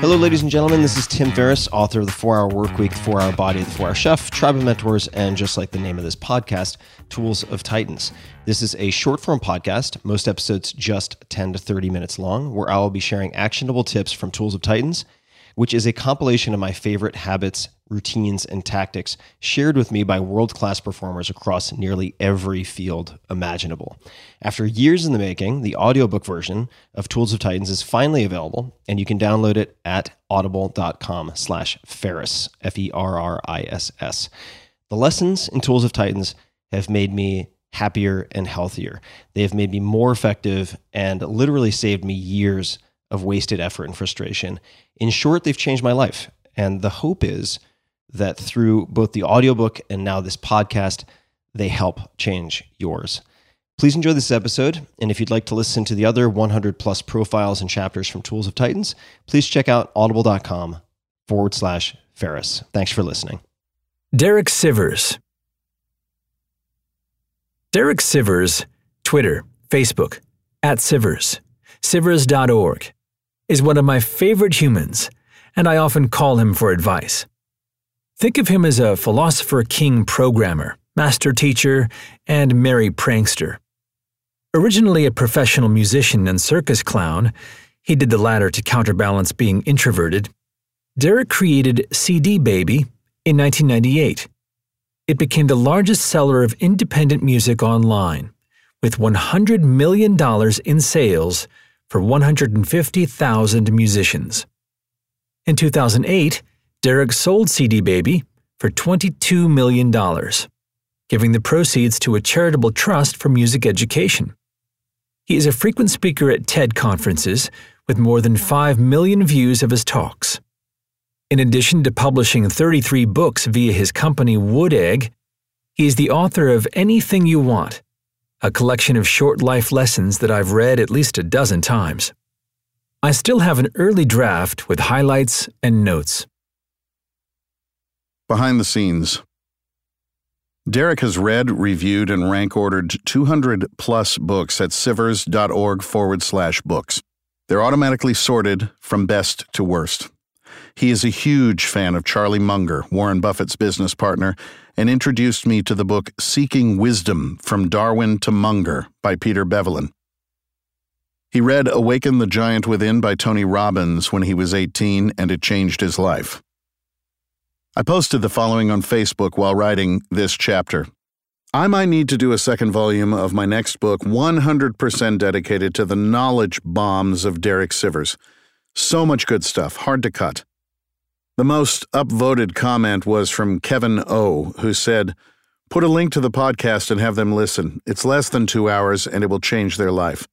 Hello, ladies and gentlemen. This is Tim Ferriss, author of The Four Hour Workweek, The Four Hour Body, The Four Hour Chef, Tribe of Mentors, and just like the name of this podcast, Tools of Titans. This is a short form podcast, most episodes just 10 to 30 minutes long, where I will be sharing actionable tips from Tools of Titans which is a compilation of my favorite habits, routines, and tactics shared with me by world class performers across nearly every field imaginable. After years in the making, the audiobook version of Tools of Titans is finally available, and you can download it at audible.com slash Ferriss, F E R R I S S. The lessons in Tools of Titans have made me happier and healthier. They have made me more effective and literally saved me years of wasted effort and frustration. In short, they've changed my life. And the hope is that through both the audiobook and now this podcast, they help change yours. Please enjoy this episode. And if you'd like to listen to the other 100 plus profiles and chapters from Tools of Titans, please check out audible.com forward slash Ferriss. Thanks for listening. Derek Sivers. Derek Sivers, Twitter, Facebook, at Sivers, Sivers.org is one of my favorite humans, and I often call him for advice. Think of him as a philosopher king programmer, master teacher, and merry prankster. Originally a professional musician and circus clown, he did the latter to counterbalance being introverted. Derek created CD Baby in 1998. It became the largest seller of independent music online, with $100 million in sales for 150,000 musicians. In 2008, Derek sold CD Baby for $22 million, giving the proceeds to a charitable trust for music education. He is a frequent speaker at TED conferences with more than 5 million views of his talks. In addition to publishing 33 books via his company Wood Egg, he is the author of Anything You Want a collection of short life lessons that I've read at least a dozen times. I still have an early draft with highlights and notes. Behind the scenes. Derek has read, reviewed, and rank ordered 200 plus books at sivers.org forward slash books. They're automatically sorted from best to worst. He is a huge fan of Charlie Munger, Warren Buffett's business partner, and introduced me to the book Seeking Wisdom From Darwin to Munger by Peter Bevelin. He read Awaken the Giant Within by Tony Robbins when he was 18, and it changed his life. I posted the following on Facebook while writing this chapter. I might need to do a second volume of my next book 100% dedicated to the knowledge bombs of Derek Sivers. So much good stuff, hard to cut. The most upvoted comment was from Kevin O, who said, Put a link to the podcast and have them listen. It's less than two hours and it will change their life.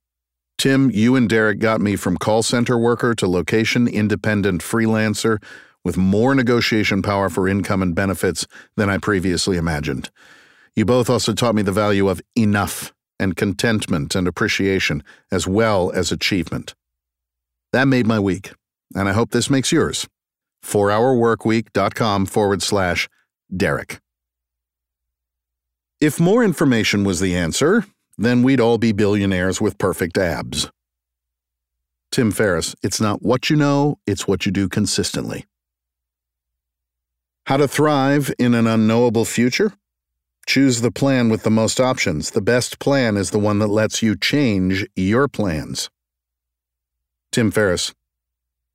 Tim, you and Derek got me from call center worker to location independent freelancer with more negotiation power for income and benefits than I previously imagined. You both also taught me the value of enough and contentment and appreciation, as well as achievement. That made my week, and I hope this makes yours. 4hourworkweek.com forward slash Derek. If more information was the answer, then we'd all be billionaires with perfect abs. Tim Ferriss, it's not what you know, it's what you do consistently. How to thrive in an unknowable future? Choose the plan with the most options. The best plan is the one that lets you change your plans. Tim Ferriss,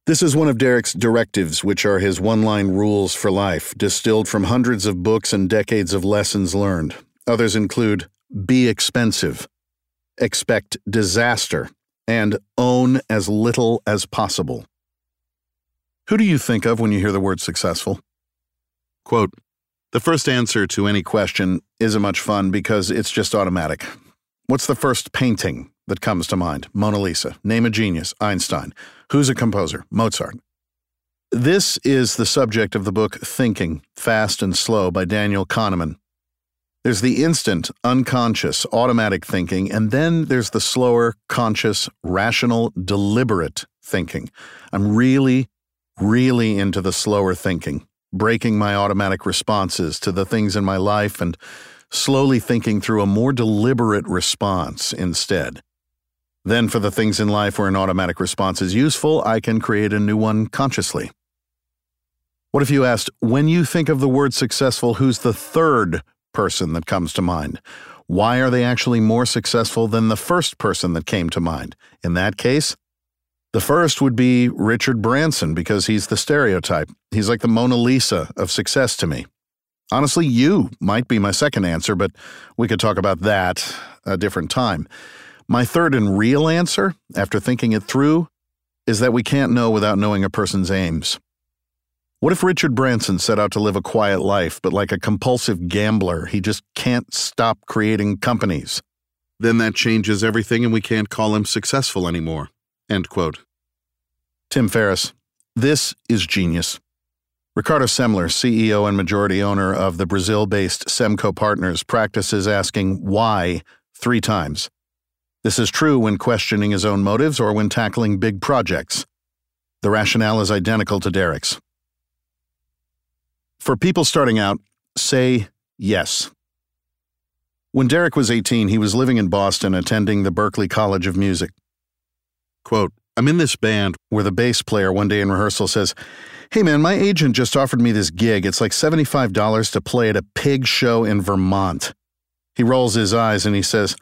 this is one of Derek's directives, which are his one line rules for life, distilled from hundreds of books and decades of lessons learned. Others include be expensive, expect disaster, and own as little as possible. Who do you think of when you hear the word successful? Quote, the first answer to any question isn't much fun because it's just automatic. What's the first painting that comes to mind? Mona Lisa. Name a genius. Einstein. Who's a composer? Mozart. This is the subject of the book Thinking, Fast and Slow by Daniel Kahneman. There's the instant, unconscious, automatic thinking, and then there's the slower, conscious, rational, deliberate thinking. I'm really, really into the slower thinking, breaking my automatic responses to the things in my life and slowly thinking through a more deliberate response instead. Then, for the things in life where an automatic response is useful, I can create a new one consciously. What if you asked, when you think of the word successful, who's the third person that comes to mind? Why are they actually more successful than the first person that came to mind? In that case, the first would be Richard Branson because he's the stereotype. He's like the Mona Lisa of success to me. Honestly, you might be my second answer, but we could talk about that a different time. My third and real answer, after thinking it through, is that we can't know without knowing a person's aims. What if Richard Branson set out to live a quiet life, but like a compulsive gambler, he just can't stop creating companies? Then that changes everything and we can't call him successful anymore. End quote. Tim Ferriss, this is genius. Ricardo Semler, CEO and majority owner of the Brazil based Semco Partners, practices asking why three times. This is true when questioning his own motives or when tackling big projects. The rationale is identical to Derek's. For people starting out, say yes. When Derek was 18, he was living in Boston attending the Berklee College of Music. Quote, I'm in this band where the bass player one day in rehearsal says, Hey man, my agent just offered me this gig. It's like $75 to play at a pig show in Vermont. He rolls his eyes and he says,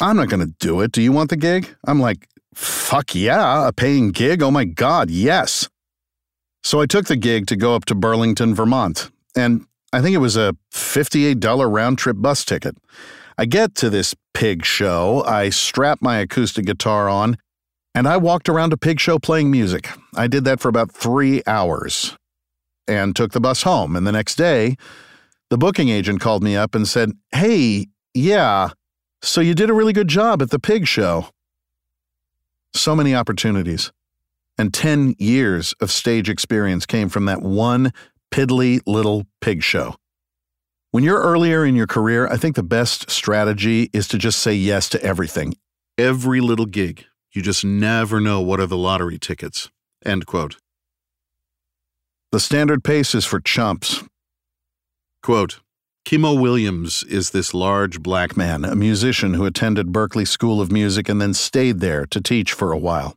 I'm not going to do it. Do you want the gig? I'm like, fuck yeah, a paying gig? Oh my God, yes. So I took the gig to go up to Burlington, Vermont, and I think it was a $58 round trip bus ticket. I get to this pig show, I strap my acoustic guitar on, and I walked around a pig show playing music. I did that for about three hours and took the bus home. And the next day, the booking agent called me up and said, Hey, yeah, so you did a really good job at the pig show. So many opportunities. And 10 years of stage experience came from that one piddly little pig show. When you're earlier in your career, I think the best strategy is to just say yes to everything. Every little gig. You just never know what are the lottery tickets. End quote. The standard pace is for chumps. Quote, Kimo Williams is this large black man, a musician who attended Berklee School of Music and then stayed there to teach for a while.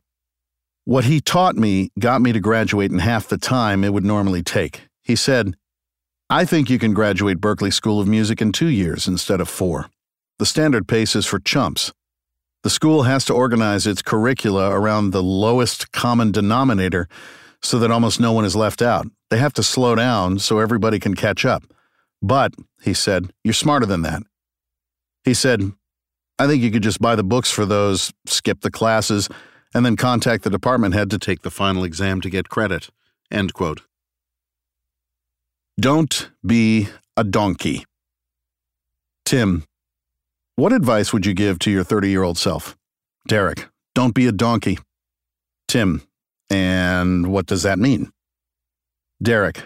What he taught me got me to graduate in half the time it would normally take. He said, I think you can graduate Berklee School of Music in two years instead of four. The standard pace is for chumps. The school has to organize its curricula around the lowest common denominator so that almost no one is left out. They have to slow down so everybody can catch up. But, he said, you're smarter than that. He said, I think you could just buy the books for those, skip the classes, and then contact the department head to take the final exam to get credit. End quote. Don't be a donkey. Tim, what advice would you give to your 30 year old self? Derek, don't be a donkey. Tim, and what does that mean? Derek,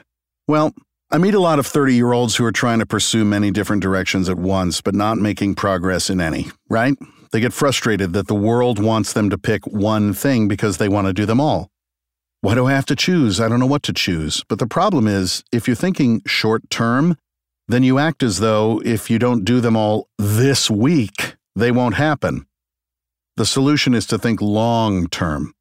well, I meet a lot of 30 year olds who are trying to pursue many different directions at once, but not making progress in any, right? They get frustrated that the world wants them to pick one thing because they want to do them all. Why do I have to choose? I don't know what to choose. But the problem is, if you're thinking short term, then you act as though if you don't do them all this week, they won't happen. The solution is to think long term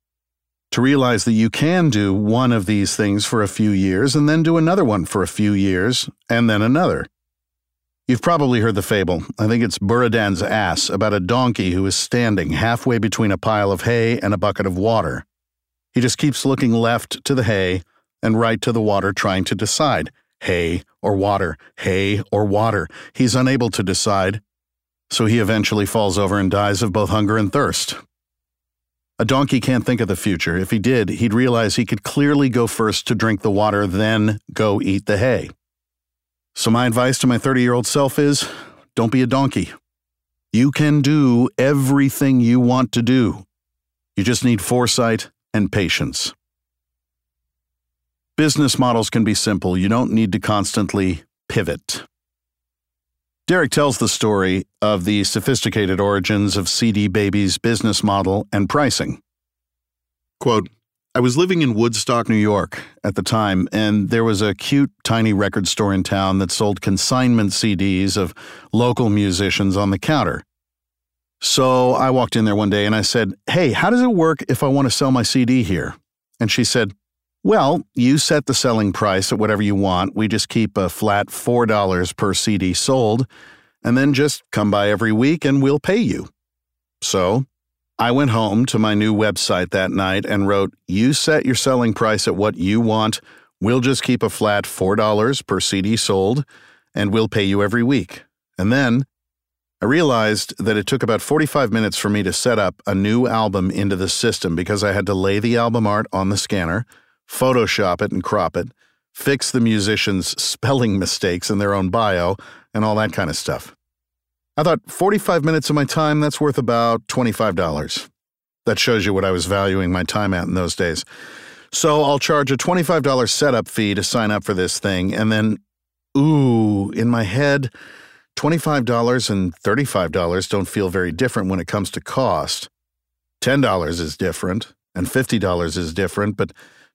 to realize that you can do one of these things for a few years and then do another one for a few years and then another. You've probably heard the fable, I think it's Buridan's ass, about a donkey who is standing halfway between a pile of hay and a bucket of water. He just keeps looking left to the hay and right to the water, trying to decide hay or water, hay or water. He's unable to decide, so he eventually falls over and dies of both hunger and thirst. A donkey can't think of the future. If he did, he'd realize he could clearly go first to drink the water, then go eat the hay. So, my advice to my 30 year old self is don't be a donkey. You can do everything you want to do. You just need foresight and patience. Business models can be simple. You don't need to constantly pivot. Derek tells the story of the sophisticated origins of CD Baby's business model and pricing. Quote, I was living in Woodstock, New York at the time, and there was a cute, tiny record store in town that sold consignment CDs of local musicians on the counter. So I walked in there one day and I said, Hey, how does it work if I want to sell my CD here? And she said, Well, you set the selling price at whatever you want. We just keep a flat $4 per CD sold, and then just come by every week and we'll pay you. So I went home to my new website that night and wrote, You set your selling price at what you want. We'll just keep a flat $4 per CD sold, and we'll pay you every week. And then I realized that it took about 45 minutes for me to set up a new album into the system because I had to lay the album art on the scanner, Photoshop it and crop it, fix the musicians' spelling mistakes in their own bio, and all that kind of stuff. I thought 45 minutes of my time, that's worth about $25. That shows you what I was valuing my time at in those days. So I'll charge a $25 setup fee to sign up for this thing, and then, ooh, in my head, $25 and $35 don't feel very different when it comes to cost. $10 is different, and $50 is different, but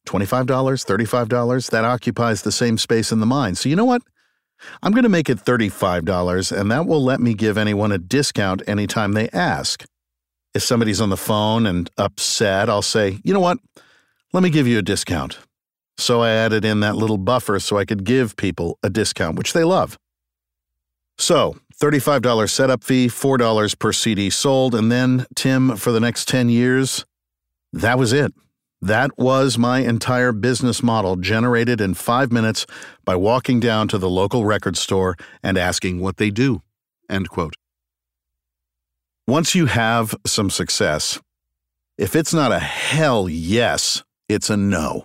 $25, $35, that occupies the same space in the mind. So you know what? I'm going to make it $35, and that will let me give anyone a discount anytime they ask. If somebody's on the phone and upset, I'll say, you know what? Let me give you a discount. So I added in that little buffer so I could give people a discount, which they love. So, $35 setup fee, $4 per CD sold, and then, Tim, for the next 10 years, that was it. That was my entire business model generated in five minutes by walking down to the local record store and asking what they do. End quote. Once you have some success, if it's not a hell yes, it's a no.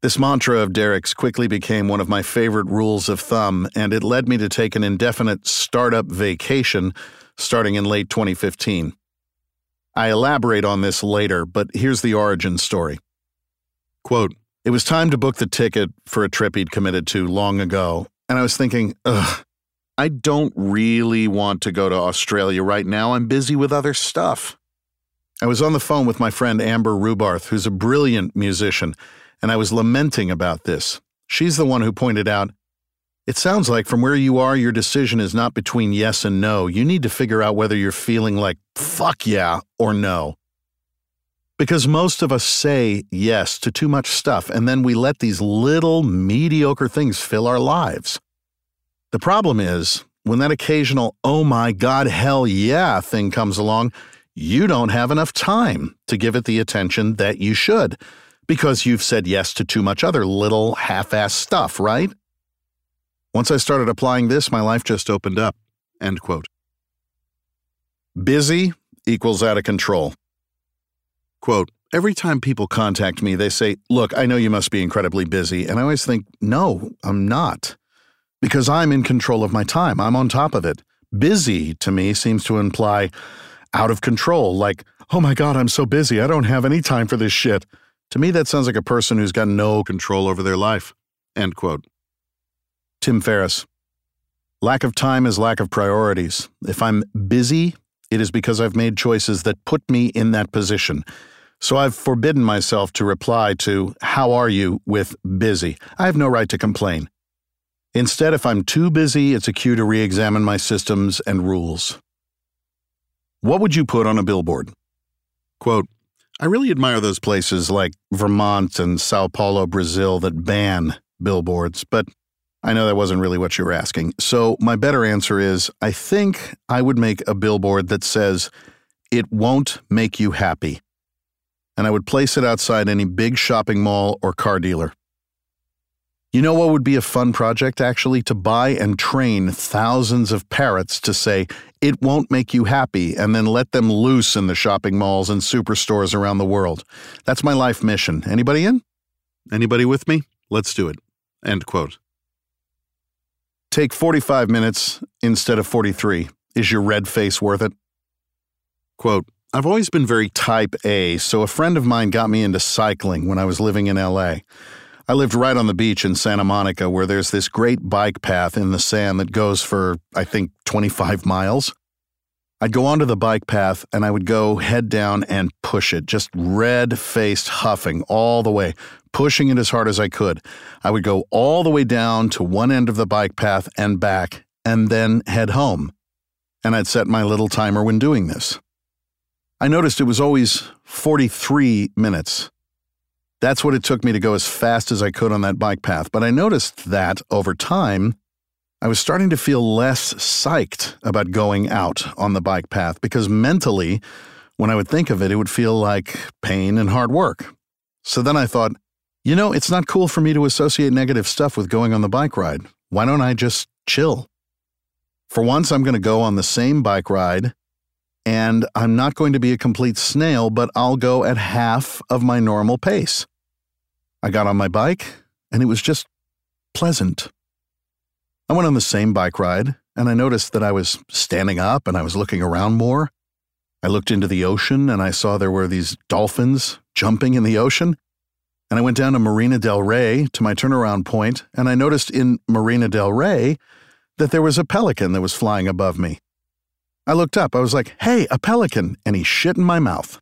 This mantra of Derek's quickly became one of my favorite rules of thumb, and it led me to take an indefinite startup vacation starting in late 2015. I elaborate on this later, but here's the origin story. Quote, it was time to book the ticket for a trip he'd committed to long ago, and I was thinking, ugh, I don't really want to go to Australia right now. I'm busy with other stuff. I was on the phone with my friend Amber Rubarth, who's a brilliant musician and I was lamenting about this. She's the one who pointed out it sounds like from where you are, your decision is not between yes and no. You need to figure out whether you're feeling like fuck yeah or no. Because most of us say yes to too much stuff, and then we let these little mediocre things fill our lives. The problem is, when that occasional, oh my God, hell yeah thing comes along, you don't have enough time to give it the attention that you should because you've said yes to too much other little half assed stuff, right? Once I started applying this, my life just opened up. End quote. Busy equals out of control. Quote, every time people contact me, they say, Look, I know you must be incredibly busy. And I always think, No, I'm not. Because I'm in control of my time, I'm on top of it. Busy to me seems to imply out of control, like, Oh my God, I'm so busy, I don't have any time for this shit. To me, that sounds like a person who's got no control over their life. End quote. Tim Ferriss. Lack of time is lack of priorities. If I'm busy, it is because I've made choices that put me in that position. So I've forbidden myself to reply to, How are you? with busy. I have no right to complain. Instead, if I'm too busy, it's a cue to re examine my systems and rules. What would you put on a billboard? Quote, I really admire those places like Vermont and Sao Paulo, Brazil that ban billboards, but I know that wasn't really what you were asking. So, my better answer is I think I would make a billboard that says, It won't make you happy. And I would place it outside any big shopping mall or car dealer. You know what would be a fun project, actually? To buy and train thousands of parrots to say, it won't make you happy, and then let them loose in the shopping malls and superstores around the world. That's my life mission. Anybody in? Anybody with me? Let's do it. End quote. Take 45 minutes instead of 43. Is your red face worth it? Quote, I've always been very type A, so a friend of mine got me into cycling when I was living in LA. I lived right on the beach in Santa Monica where there's this great bike path in the sand that goes for, I think, 25 miles. I'd go onto the bike path and I would go head down and push it, just red faced huffing all the way, pushing it as hard as I could. I would go all the way down to one end of the bike path and back, and then head home. and I'd set my little timer when doing this. I noticed it was always 43 minutes. That's what it took me to go as fast as I could on that bike path, but I noticed that over time, I was starting to feel less psyched about going out on the bike path because mentally, when I would think of it, it would feel like pain and hard work. So then I thought, you know, it's not cool for me to associate negative stuff with going on the bike ride. Why don't I just chill? For once, I'm going to go on the same bike ride, and I'm not going to be a complete snail, but I'll go at half of my normal pace. I got on my bike, and it was just pleasant. I went on the same bike ride, and I noticed that I was standing up and I was looking around more. I looked into the ocean and I saw there were these dolphins jumping in the ocean. And I went down to Marina del Rey to my turnaround point, and I noticed in Marina del Rey that there was a pelican that was flying above me. I looked up, I was like, hey, a pelican, and he shit in my mouth.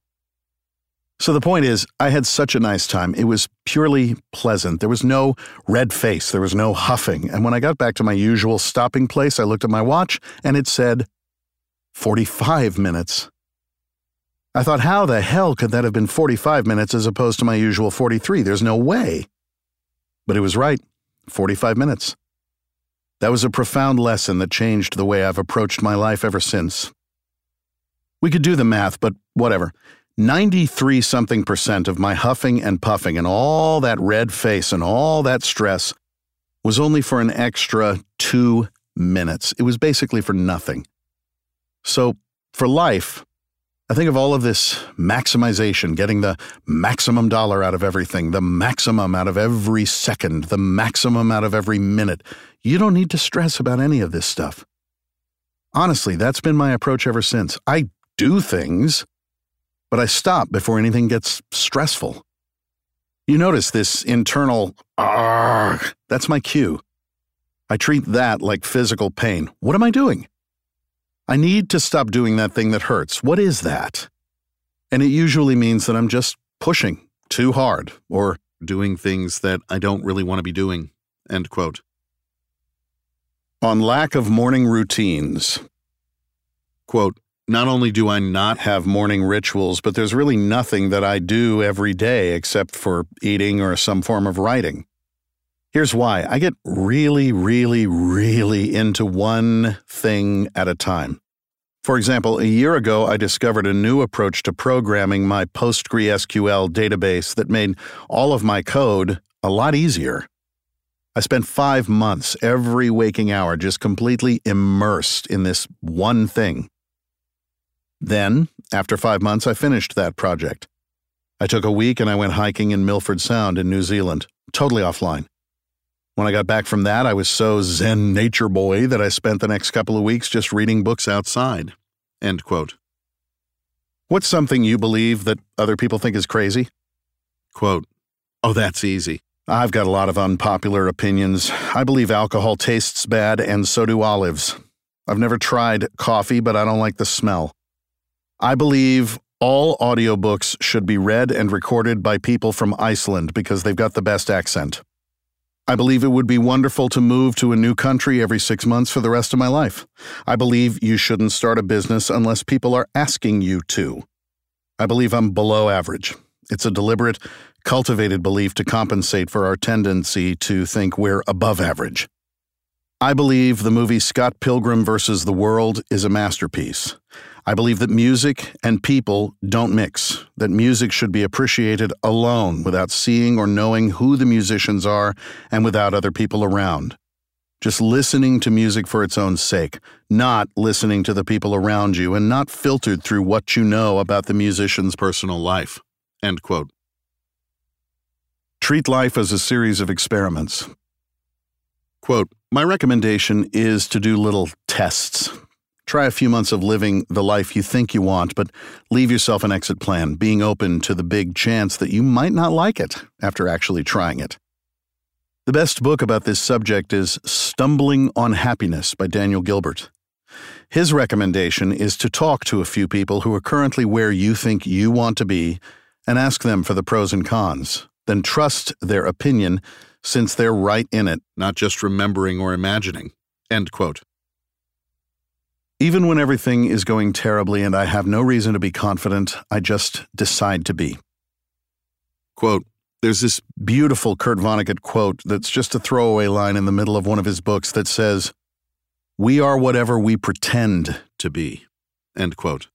So the point is, I had such a nice time. It was purely pleasant. There was no red face, there was no huffing. And when I got back to my usual stopping place, I looked at my watch and it said 45 minutes. I thought, how the hell could that have been 45 minutes as opposed to my usual 43? There's no way. But it was right 45 minutes. That was a profound lesson that changed the way I've approached my life ever since. We could do the math, but whatever. 93 something percent of my huffing and puffing and all that red face and all that stress was only for an extra two minutes. It was basically for nothing. So, for life, I think of all of this maximization, getting the maximum dollar out of everything, the maximum out of every second, the maximum out of every minute. You don't need to stress about any of this stuff. Honestly, that's been my approach ever since. I do things but I stop before anything gets stressful. You notice this internal, argh, that's my cue. I treat that like physical pain. What am I doing? I need to stop doing that thing that hurts. What is that? And it usually means that I'm just pushing too hard or doing things that I don't really want to be doing. End quote. On lack of morning routines. Quote, not only do I not have morning rituals, but there's really nothing that I do every day except for eating or some form of writing. Here's why I get really, really, really into one thing at a time. For example, a year ago, I discovered a new approach to programming my PostgreSQL database that made all of my code a lot easier. I spent five months every waking hour just completely immersed in this one thing. Then, after five months, I finished that project. I took a week and I went hiking in Milford Sound in New Zealand, totally offline. When I got back from that, I was so zen nature boy that I spent the next couple of weeks just reading books outside. End quote. What's something you believe that other people think is crazy? Quote, Oh, that's easy. I've got a lot of unpopular opinions. I believe alcohol tastes bad, and so do olives. I've never tried coffee, but I don't like the smell. I believe all audiobooks should be read and recorded by people from Iceland because they've got the best accent. I believe it would be wonderful to move to a new country every six months for the rest of my life. I believe you shouldn't start a business unless people are asking you to. I believe I'm below average. It's a deliberate, cultivated belief to compensate for our tendency to think we're above average. I believe the movie Scott Pilgrim vs. the World is a masterpiece. I believe that music and people don't mix, that music should be appreciated alone without seeing or knowing who the musicians are and without other people around. Just listening to music for its own sake, not listening to the people around you and not filtered through what you know about the musician's personal life. End quote. Treat life as a series of experiments. Quote, My recommendation is to do little tests, Try a few months of living the life you think you want, but leave yourself an exit plan, being open to the big chance that you might not like it after actually trying it. The best book about this subject is Stumbling on Happiness by Daniel Gilbert. His recommendation is to talk to a few people who are currently where you think you want to be and ask them for the pros and cons. Then trust their opinion since they're right in it, not just remembering or imagining. End quote. Even when everything is going terribly and I have no reason to be confident, I just decide to be. Quote, there's this beautiful Kurt Vonnegut quote that's just a throwaway line in the middle of one of his books that says, We are whatever we pretend to be. End quote.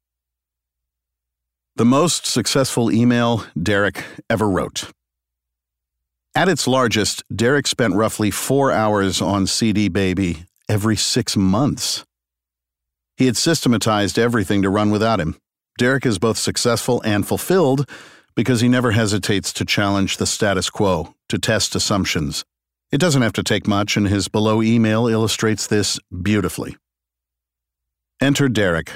The most successful email Derek ever wrote. At its largest, Derek spent roughly four hours on CD Baby every six months. He had systematized everything to run without him. Derek is both successful and fulfilled because he never hesitates to challenge the status quo, to test assumptions. It doesn't have to take much, and his below email illustrates this beautifully. Enter Derek.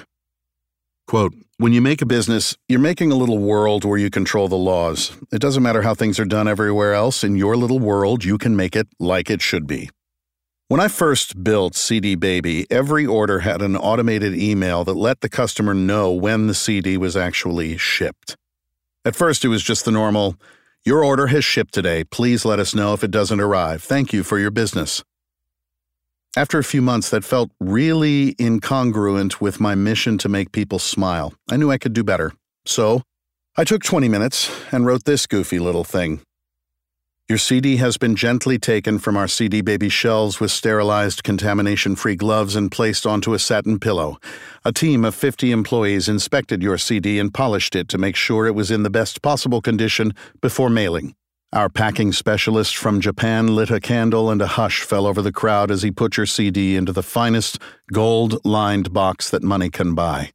Quote, when you make a business, you're making a little world where you control the laws. It doesn't matter how things are done everywhere else. In your little world, you can make it like it should be. When I first built CD Baby, every order had an automated email that let the customer know when the CD was actually shipped. At first, it was just the normal, Your order has shipped today. Please let us know if it doesn't arrive. Thank you for your business. After a few months, that felt really incongruent with my mission to make people smile. I knew I could do better. So, I took 20 minutes and wrote this goofy little thing. Your CD has been gently taken from our CD Baby shelves with sterilized, contamination free gloves and placed onto a satin pillow. A team of 50 employees inspected your CD and polished it to make sure it was in the best possible condition before mailing. Our packing specialist from Japan lit a candle and a hush fell over the crowd as he put your CD into the finest, gold lined box that money can buy.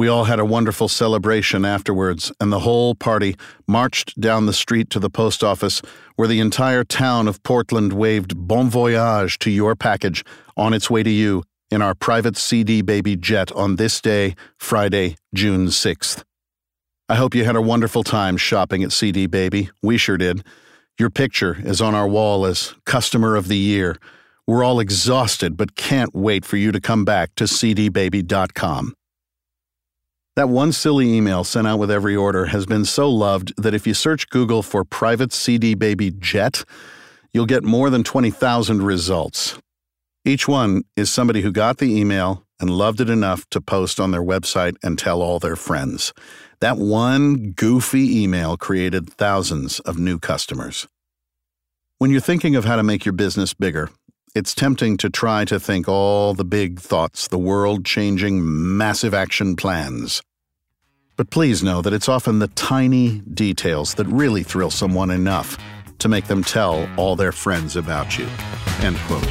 We all had a wonderful celebration afterwards, and the whole party marched down the street to the post office, where the entire town of Portland waved bon voyage to your package on its way to you in our private CD Baby jet on this day, Friday, June 6th. I hope you had a wonderful time shopping at CD Baby. We sure did. Your picture is on our wall as Customer of the Year. We're all exhausted, but can't wait for you to come back to cdbaby.com. That one silly email sent out with every order has been so loved that if you search Google for private CD baby jet, you'll get more than 20,000 results. Each one is somebody who got the email and loved it enough to post on their website and tell all their friends. That one goofy email created thousands of new customers. When you're thinking of how to make your business bigger, it's tempting to try to think all the big thoughts, the world changing, massive action plans. But please know that it's often the tiny details that really thrill someone enough to make them tell all their friends about you. End quote.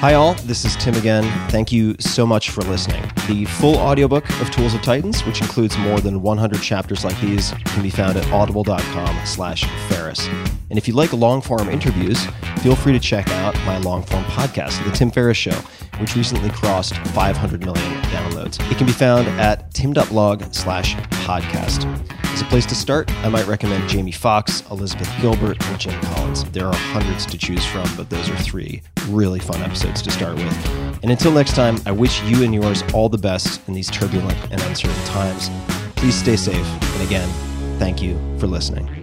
Hi, all. This is Tim again. Thank you so much for listening. The full audiobook of Tools of Titans, which includes more than 100 chapters like these, can be found at audible.com slash Ferriss. And if you like long-form interviews, feel free to check out my long-form podcast, The Tim Ferriss Show, which recently crossed 500 million downloads. It can be found at tim.blog slash podcast. As a place to start, I might recommend Jamie Foxx, Elizabeth Gilbert, and Jim Collins. There are hundreds to choose from, but those are three really fun episodes to start with. And until next time, I wish you and yours all the best in these turbulent and uncertain times. Please stay safe. And again, thank you for listening.